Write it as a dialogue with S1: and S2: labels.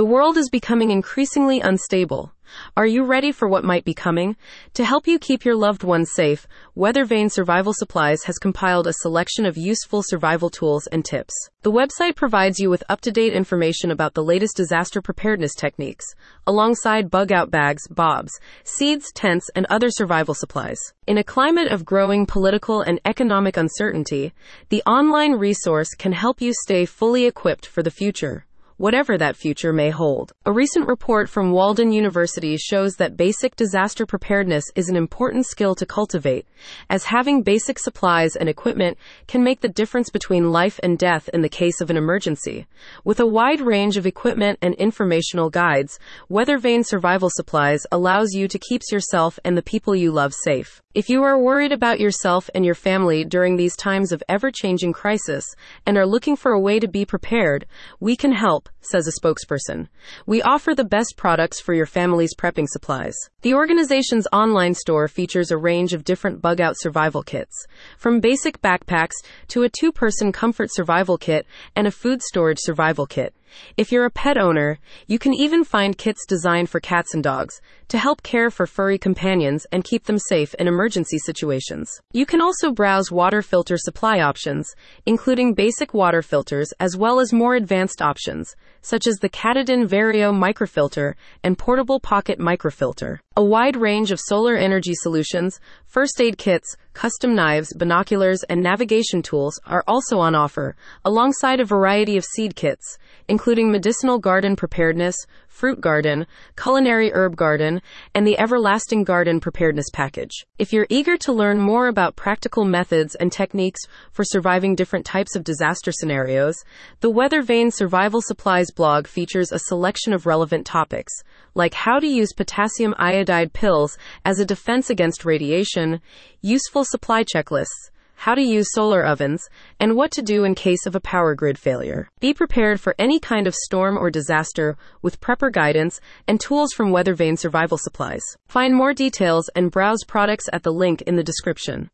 S1: The world is becoming increasingly unstable. Are you ready for what might be coming? To help you keep your loved ones safe, Weathervane Survival Supplies has compiled a selection of useful survival tools and tips. The website provides you with up to date information about the latest disaster preparedness techniques, alongside bug out bags, bobs, seeds, tents, and other survival supplies. In a climate of growing political and economic uncertainty, the online resource can help you stay fully equipped for the future whatever that future may hold. A recent report from Walden University shows that basic disaster preparedness is an important skill to cultivate, as having basic supplies and equipment can make the difference between life and death in the case of an emergency. With a wide range of equipment and informational guides, Weathervane Survival Supplies allows you to keep yourself and the people you love safe. If you are worried about yourself and your family during these times of ever changing crisis and are looking for a way to be prepared, we can help, says a spokesperson. We offer the best products for your family's prepping supplies. The organization's online store features a range of different bug out survival kits, from basic backpacks to a two person comfort survival kit and a food storage survival kit. If you're a pet owner, you can even find kits designed for cats and dogs to help care for furry companions and keep them safe in emergency situations. You can also browse water filter supply options, including basic water filters as well as more advanced options, such as the Katadyn Vario microfilter and portable pocket microfilter. A wide range of solar energy solutions, first aid kits, custom knives, binoculars, and navigation tools are also on offer, alongside a variety of seed kits, including medicinal garden preparedness, fruit garden, culinary herb garden, and the everlasting garden preparedness package. If you're eager to learn more about practical methods and techniques for surviving different types of disaster scenarios, the Weathervane Survival Supplies blog features a selection of relevant topics, like how to use potassium iodide pills as a defense against radiation, useful supply checklists, how to use solar ovens, and what to do in case of a power grid failure. Be prepared for any kind of storm or disaster with prepper guidance and tools from Weathervane Survival Supplies. Find more details and browse products at the link in the description.